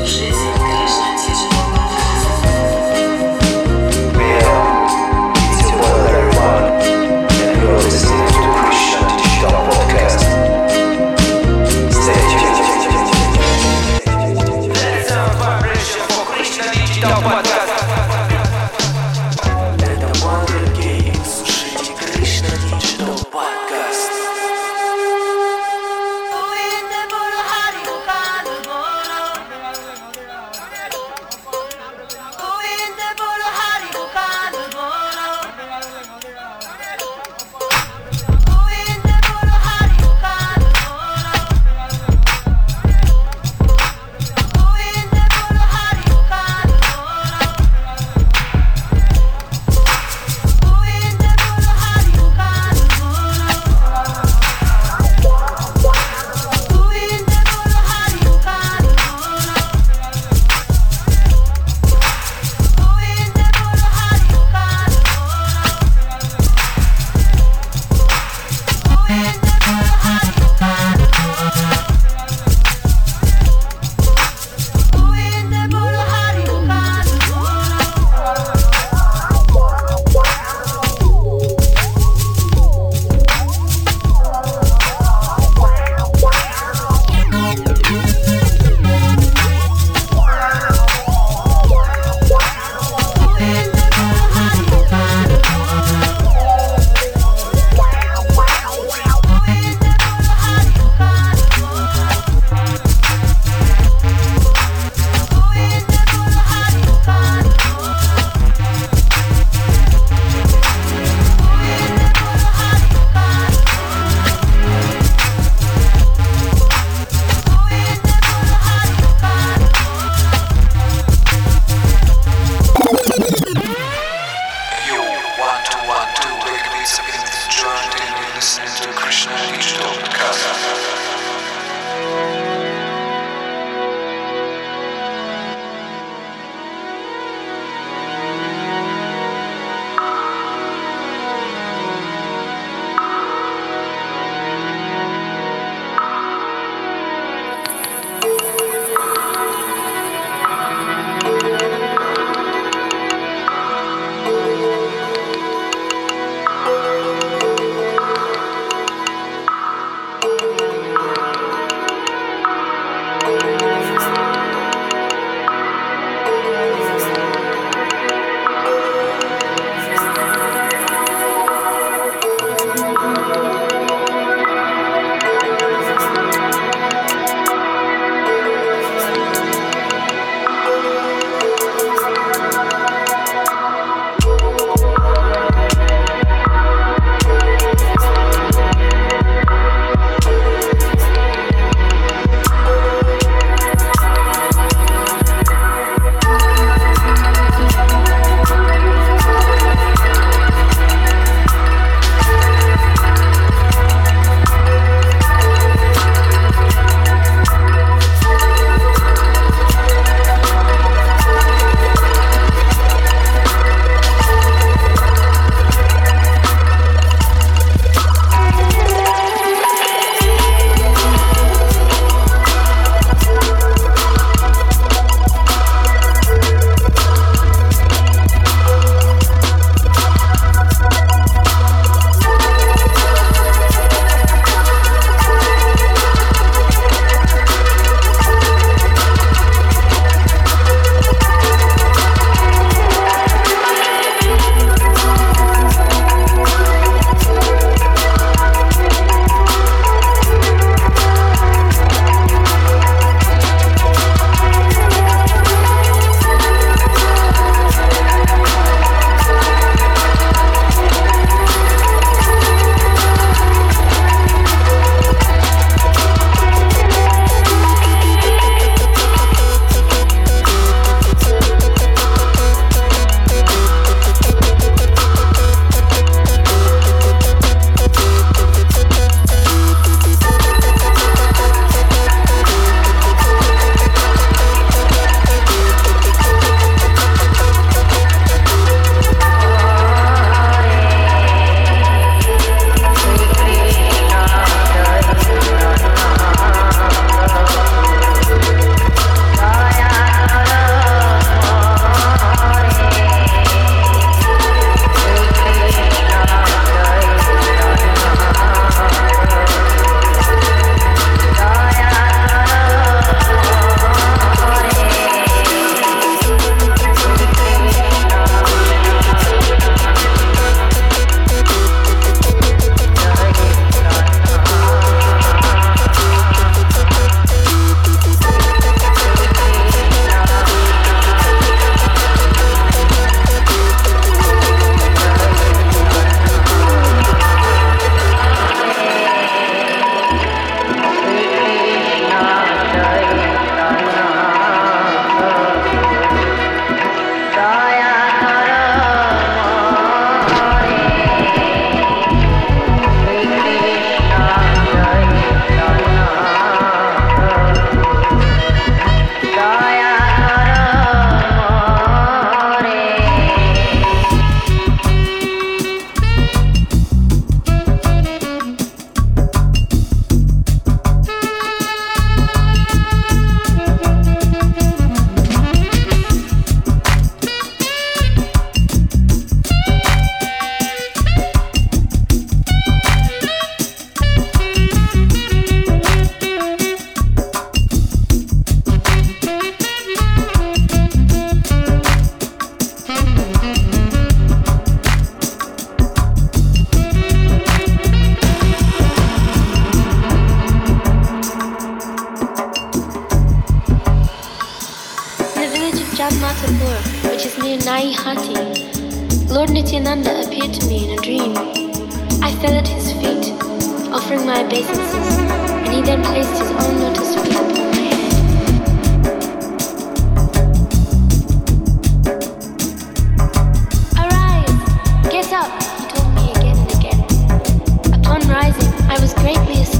слушаете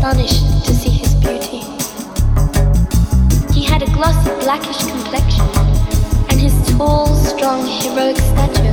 astonished to see his beauty. He had a glossy blackish complexion, and his tall, strong, heroic stature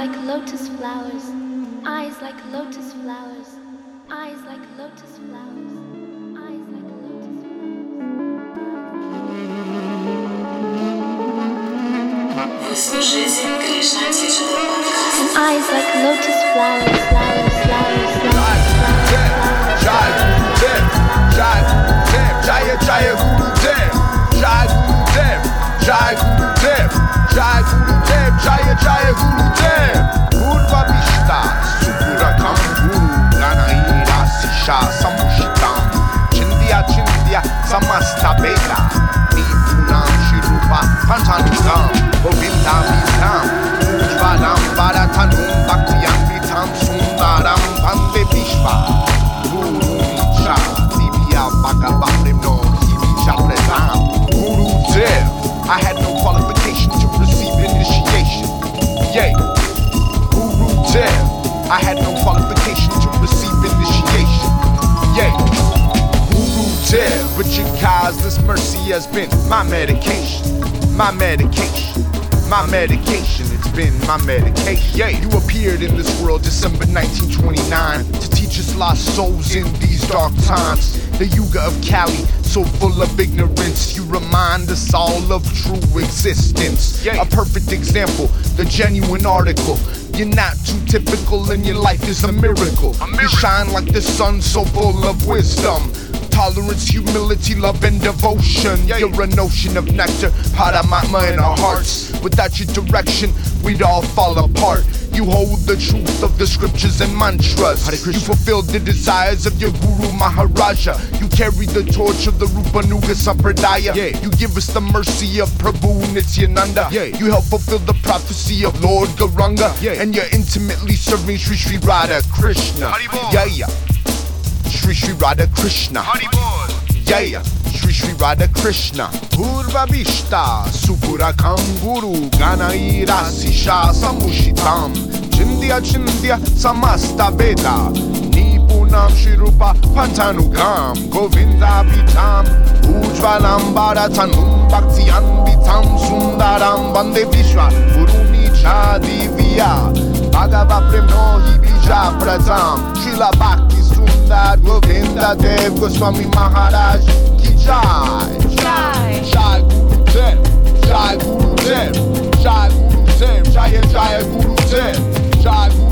like lotus flowers, eyes like lotus flowers, eyes like lotus flowers. Eyes like lotus flowers, eyes like lotus flowers, flowers, flowers, flowers. Jai Guru flowers. Jai Guru Dev, flowers. Jaya Guru Dev, flowers. Guru Dev, Jai flowers hulu jab, jaye jaye hulu jab. Kurwa bista, sukura kam guru, gana ira sisha samushitam. Chindia chindia samasta beta, nipunam shirupa pantanudam. Govinda visam, ujvaram varatanum bakuyam vitam sundaram bande bishva. Guru vicha, tibia bhagavatim no, tibia prasam. Guru jab, I had no qualifications initiation. Yay. Guru Dev. I had no qualification to receive initiation. Yay. Guru Dev. Richard Kai's this mercy has been my medication. My medication. My medication, it's been my medication. Yeah, you appeared in this world December 1929 to teach us lost souls in these dark times. The Yuga of Cali, so full of ignorance, you remind us all of true existence. A perfect example, the genuine article. You're not too typical, and your life is a miracle. You shine like the sun, so full of wisdom. Tolerance, humility, love, and devotion. You're a notion of nectar, Paramatma in our hearts. Without your direction, we'd all fall apart. You hold the truth of the scriptures and mantras. You fulfill the desires of your Guru Maharaja. You carry the torch of the Rupanuga Sampradaya. You give us the mercy of Prabhu Nityananda. You help fulfill the prophecy of Lord Garanga. And you're intimately serving Sri Sri Radha Krishna. Yeah, yeah. Sri Sri Radha Krishna. Yeah. Sri Sri Radha Krishna. Purva Vishta, Supura Kanguru, Ganai Rasisha Samushitam. Chindya Chindya Samasta Veda. Nipunam Shirupa Pantanugam. Govinda Vitam. Ujvalam Bharatanum Bhaktiyan Vitam Sundaram Bande Vishwa. Purumi Chadivya. Bhagava Premno Hibija Pradam. Srila Bhakti Sundar Govinda Dev Goswami Maharaj Ki Jai Jai. Jai Guru Dev Jai Guru Dev Jai Guru Dev Jaya Jaya Guru Dev Jai Guru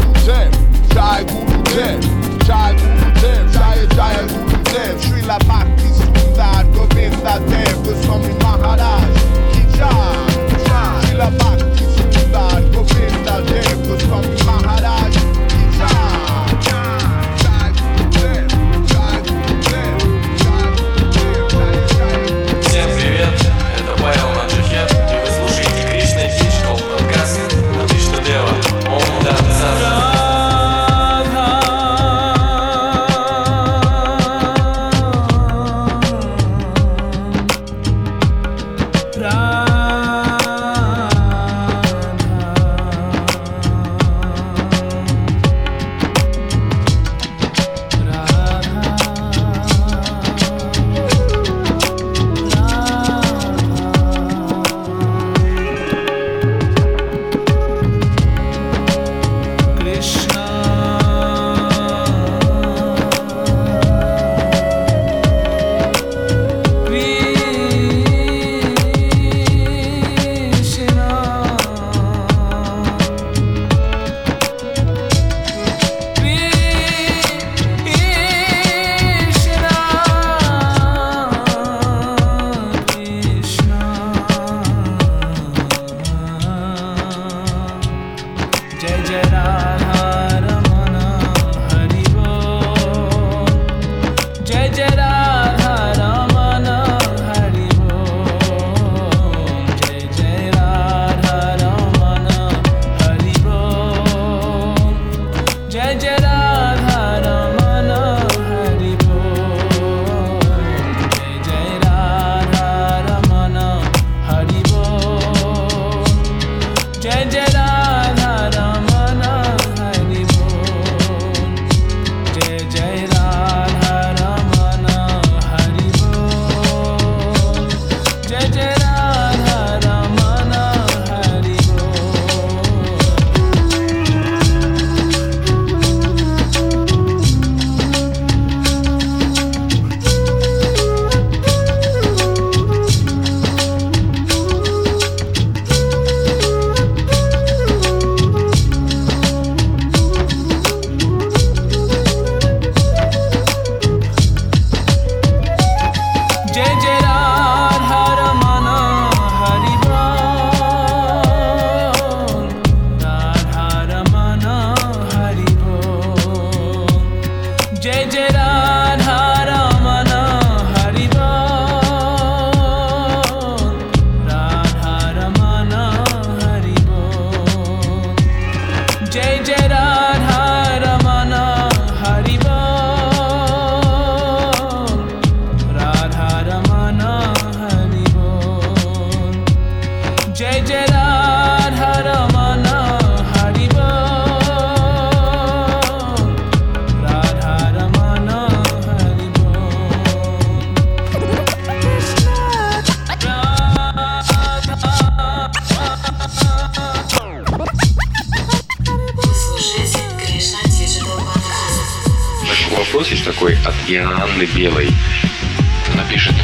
Она пишет,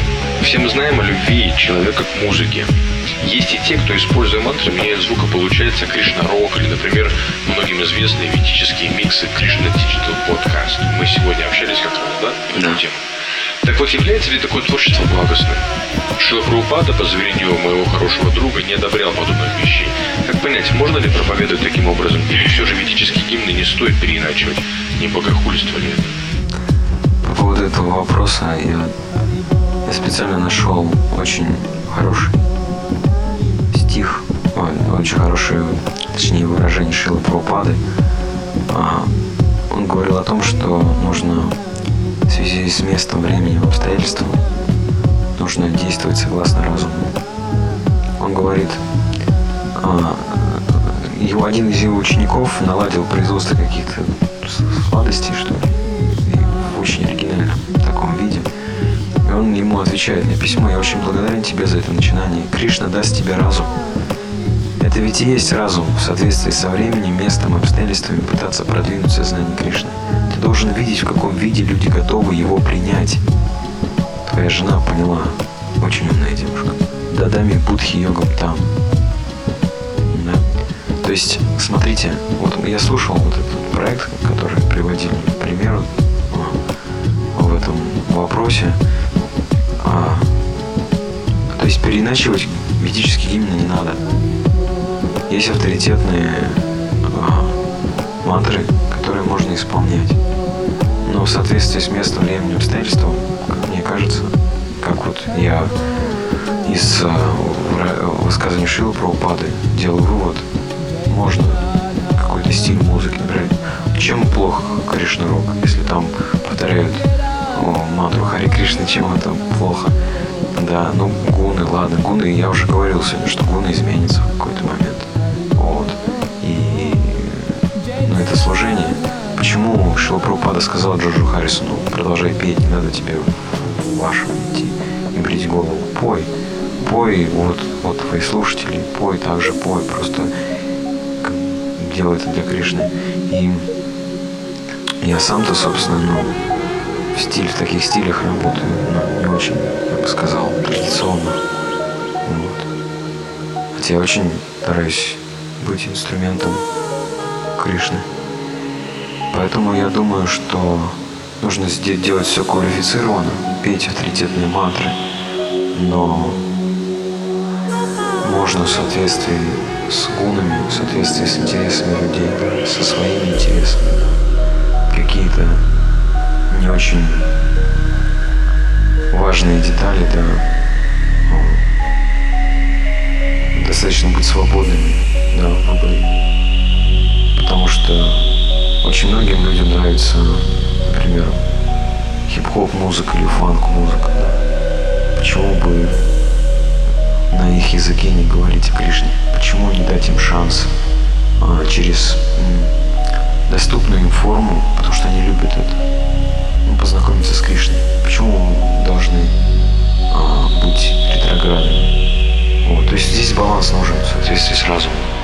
все мы знаем о любви человека к музыке. Есть и те, кто, используя мантры, меняет звук, и получается Кришна-рок, или, например, многим известные ведические миксы Кришна Digital Podcast. Мы сегодня общались как раз, да, эту Да. тему. Так вот, является ли такое творчество благостным? Шила Прабхупада, по заверению моего хорошего друга, не одобрял подобных вещей. Как понять, можно ли проповедовать таким образом, или все же ведические гимны не стоит переиначивать? Не богохульство ли это? Этого вопроса я, я специально нашел очень хороший стих, очень хорошее, точнее, выражение Шилы Прабхупады. А, Он говорил о том, что нужно в связи с местом, временем, обстоятельством нужно действовать согласно разуму. Он говорит, а, его, один из его учеников наладил производство каких-то сладостей, что ли, и очень он ему отвечает на письмо, я очень благодарен тебе за это начинание. Кришна даст тебе разум. Это ведь и есть разум, в соответствии со временем, местом, обстоятельствами пытаться продвинуть сознание Кришны. Ты должен видеть, в каком виде люди готовы его принять. Твоя жена поняла. Очень умная девушка. Дадами Будхи йогам там. Да. То есть, смотрите, вот я слушал вот этот проект, который приводили к примеру в этом вопросе. То есть переиначивать ведические гимны не надо. Есть авторитетные а, мантры, которые можно исполнять. Но в соответствии с местом, временем, обстоятельством, как мне кажется, как вот я из а, высказывания Шилы Прабхупады делаю вывод, можно какой-то стиль музыки брать. Чем плохо Кришна рок, если там повторяют мантру Хари Кришны, чем это плохо? Да, ну гуны, ладно, гуны, я уже говорил сегодня, что гуны изменятся в какой-то момент. Вот. И ну, это служение. Почему Шила Прабхупада сказал Джорджу Харрисону, продолжай петь, не надо тебе в вашу идти и брить голову. Пой. Пой, вот, вот твои слушатели, пой, также пой, просто делай это для Кришны. И я сам-то, собственно, ну, стиль, в таких стилях работаю, ну, не очень, я бы сказал, традиционно. Вот. Хотя я очень стараюсь быть инструментом Кришны. Поэтому я думаю, что нужно делать все квалифицированно, петь авторитетные мантры, но можно в соответствии с гунами, в соответствии с интересами людей, со своими интересами, какие-то не очень важные детали, да, ну, достаточно быть свободными, да, в выборе. Потому что очень многим людям нравится, например, хип-хоп музыка или фанк музыка, да. Почему бы на их языке не говорить о Кришне? Почему не дать им шанс а, через доступную им форму, потому что они любят это, познакомиться с Кришной? Почему мы должны а, быть ретроградными? Вот, то есть здесь баланс нужен в соответствии с разумом.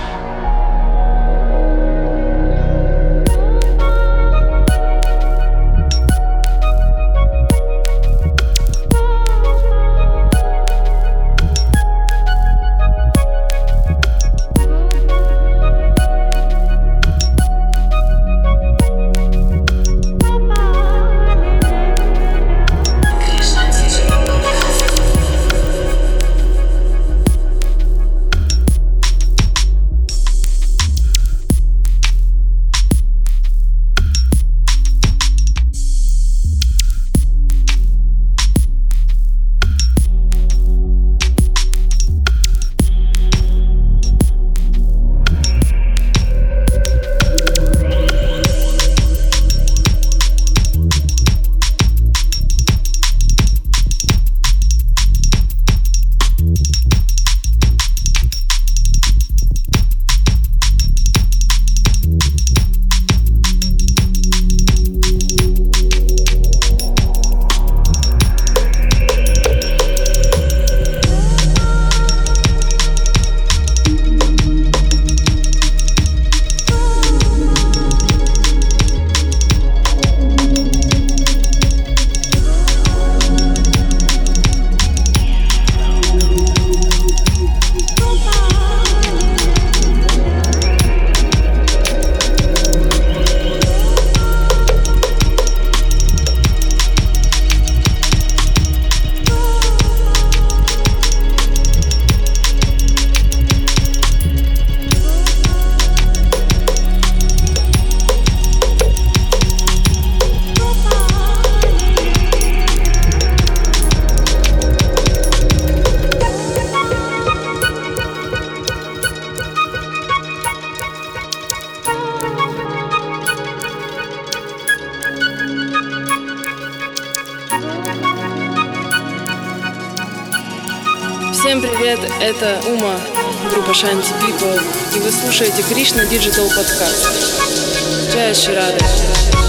Shanty People, и вы слушаете Кришна Digital Podcast. Джая Ширады.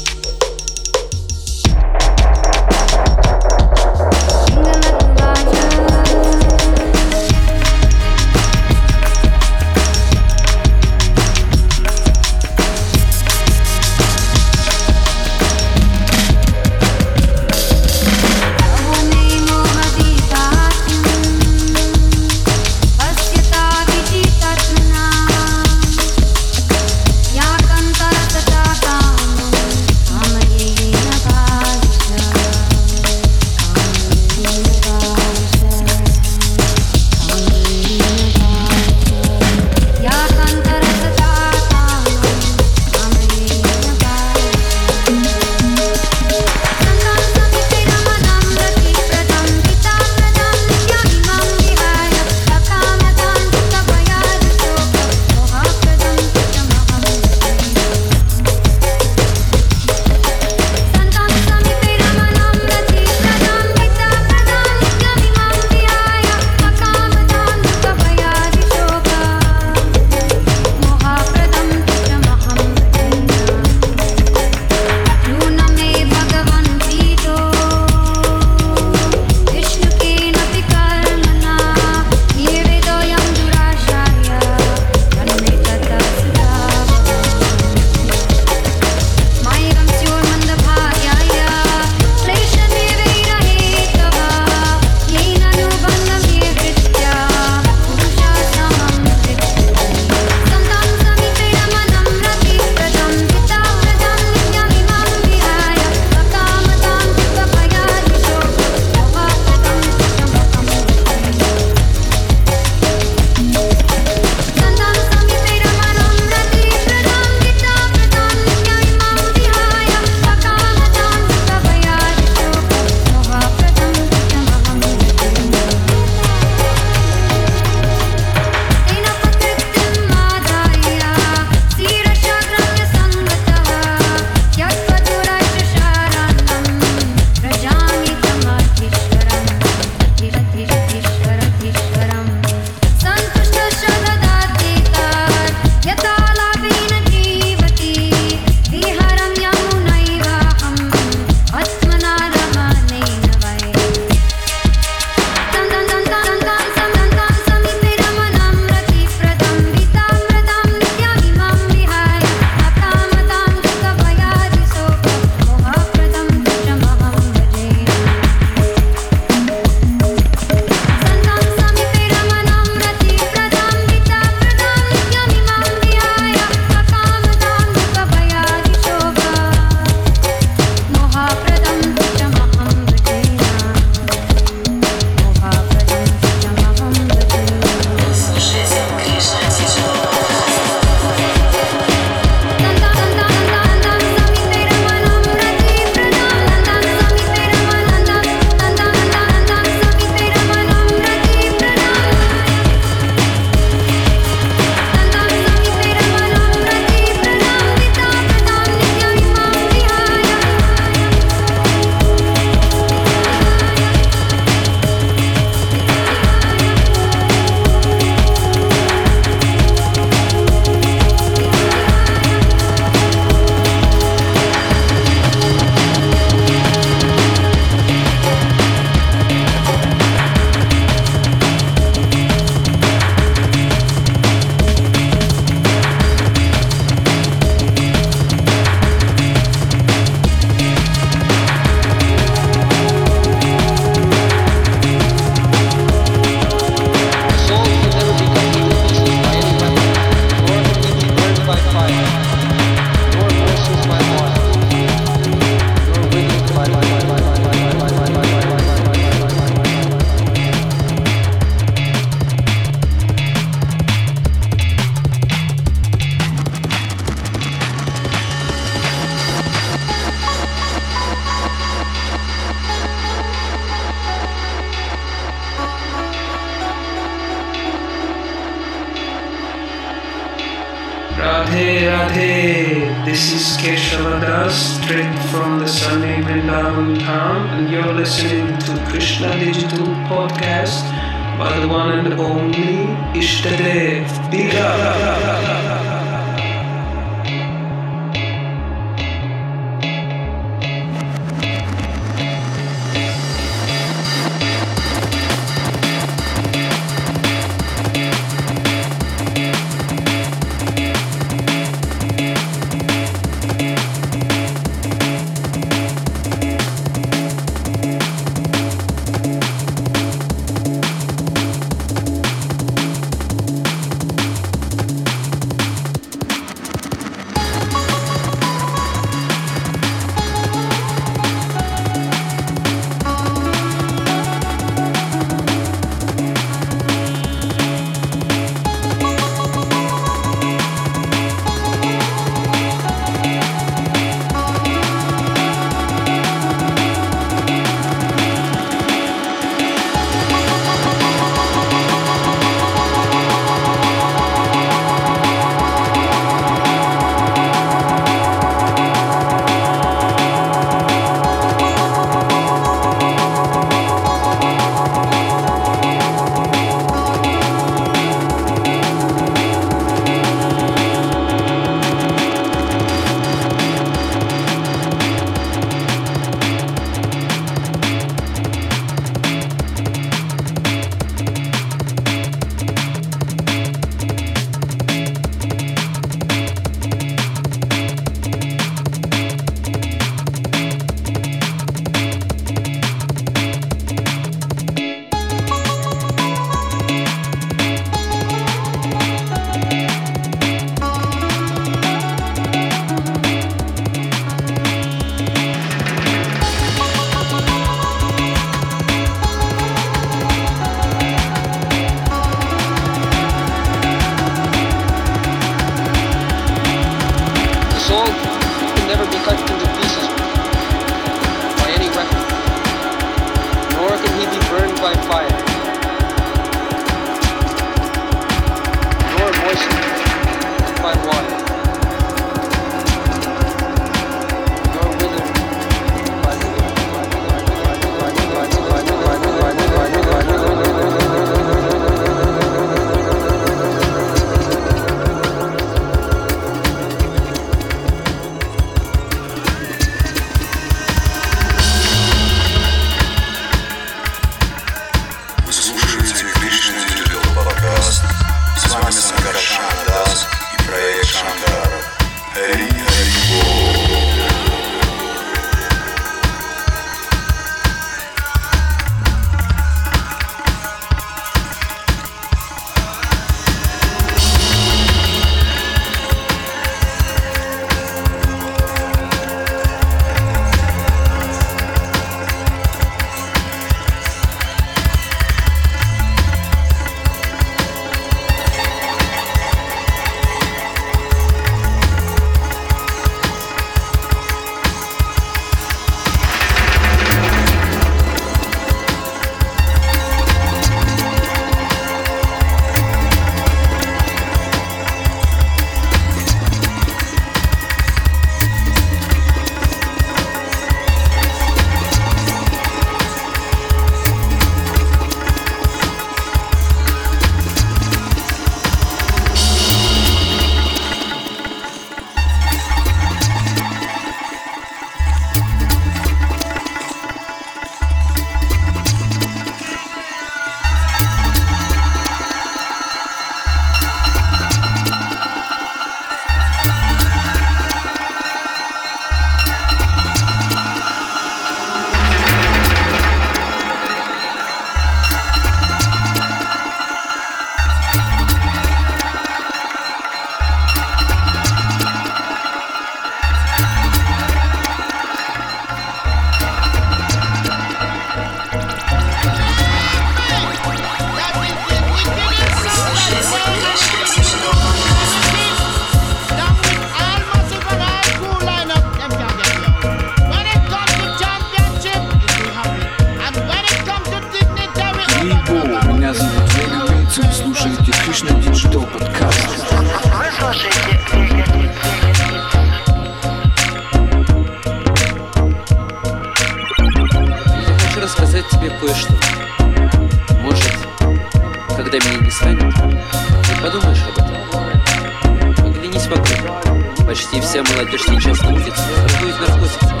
Почти вся молодежь сейчас на улице торгует наркотиками,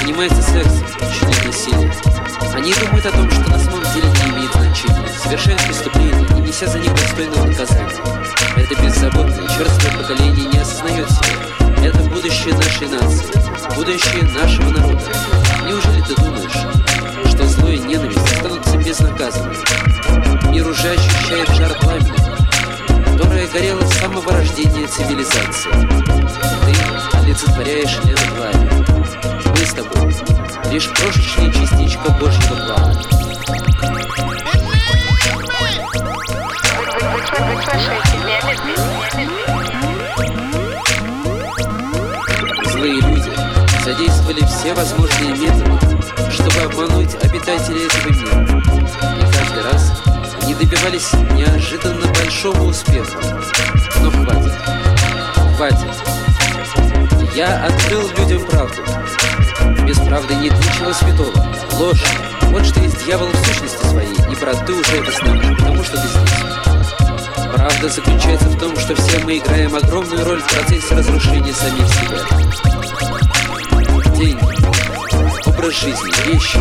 занимается сексом, чуть насилием. Они думают о том, что на самом деле не имеет значения, совершают преступления, не неся за них достойного наказания. Это беззаботное, черствое поколение не осознает себя. Это будущее нашей нации, будущее нашего народа. Неужели ты думаешь, что зло и ненависть останутся безнаказанными? Мир уже ощущает жар пламени, которое горело с самого рождения цивилизации. Ты олицетворяешь это пламя. Мы с тобой лишь крошечная частичка Божьего плана. Злые люди задействовали все возможные методы, чтобы обмануть обитателей этого мира. И каждый раз добивались неожиданно большого успеха. Но хватит. Хватит. Я открыл людям правду. Без правды нет ничего святого. Ложь. Вот что есть дьявол в сущности своей. И, брат, ты уже это знаешь, потому что ты здесь. Правда заключается в том, что все мы играем огромную роль в процессе разрушения самих себя. Деньги, образ жизни, вещи,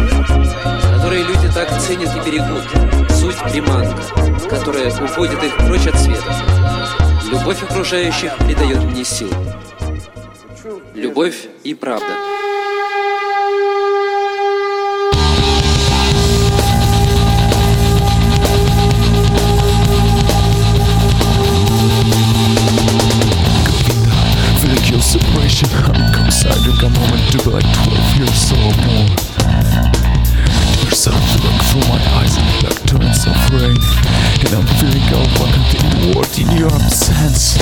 которые люди так ценят и берегут. Суть приманка, которая уводит их прочь от света. Любовь окружающих придает мне сил. Любовь и правда. Separation I'm coinciding a moment to like 12 years or more through my eyes like torrents of rain. And I'm feeling contained word in your absence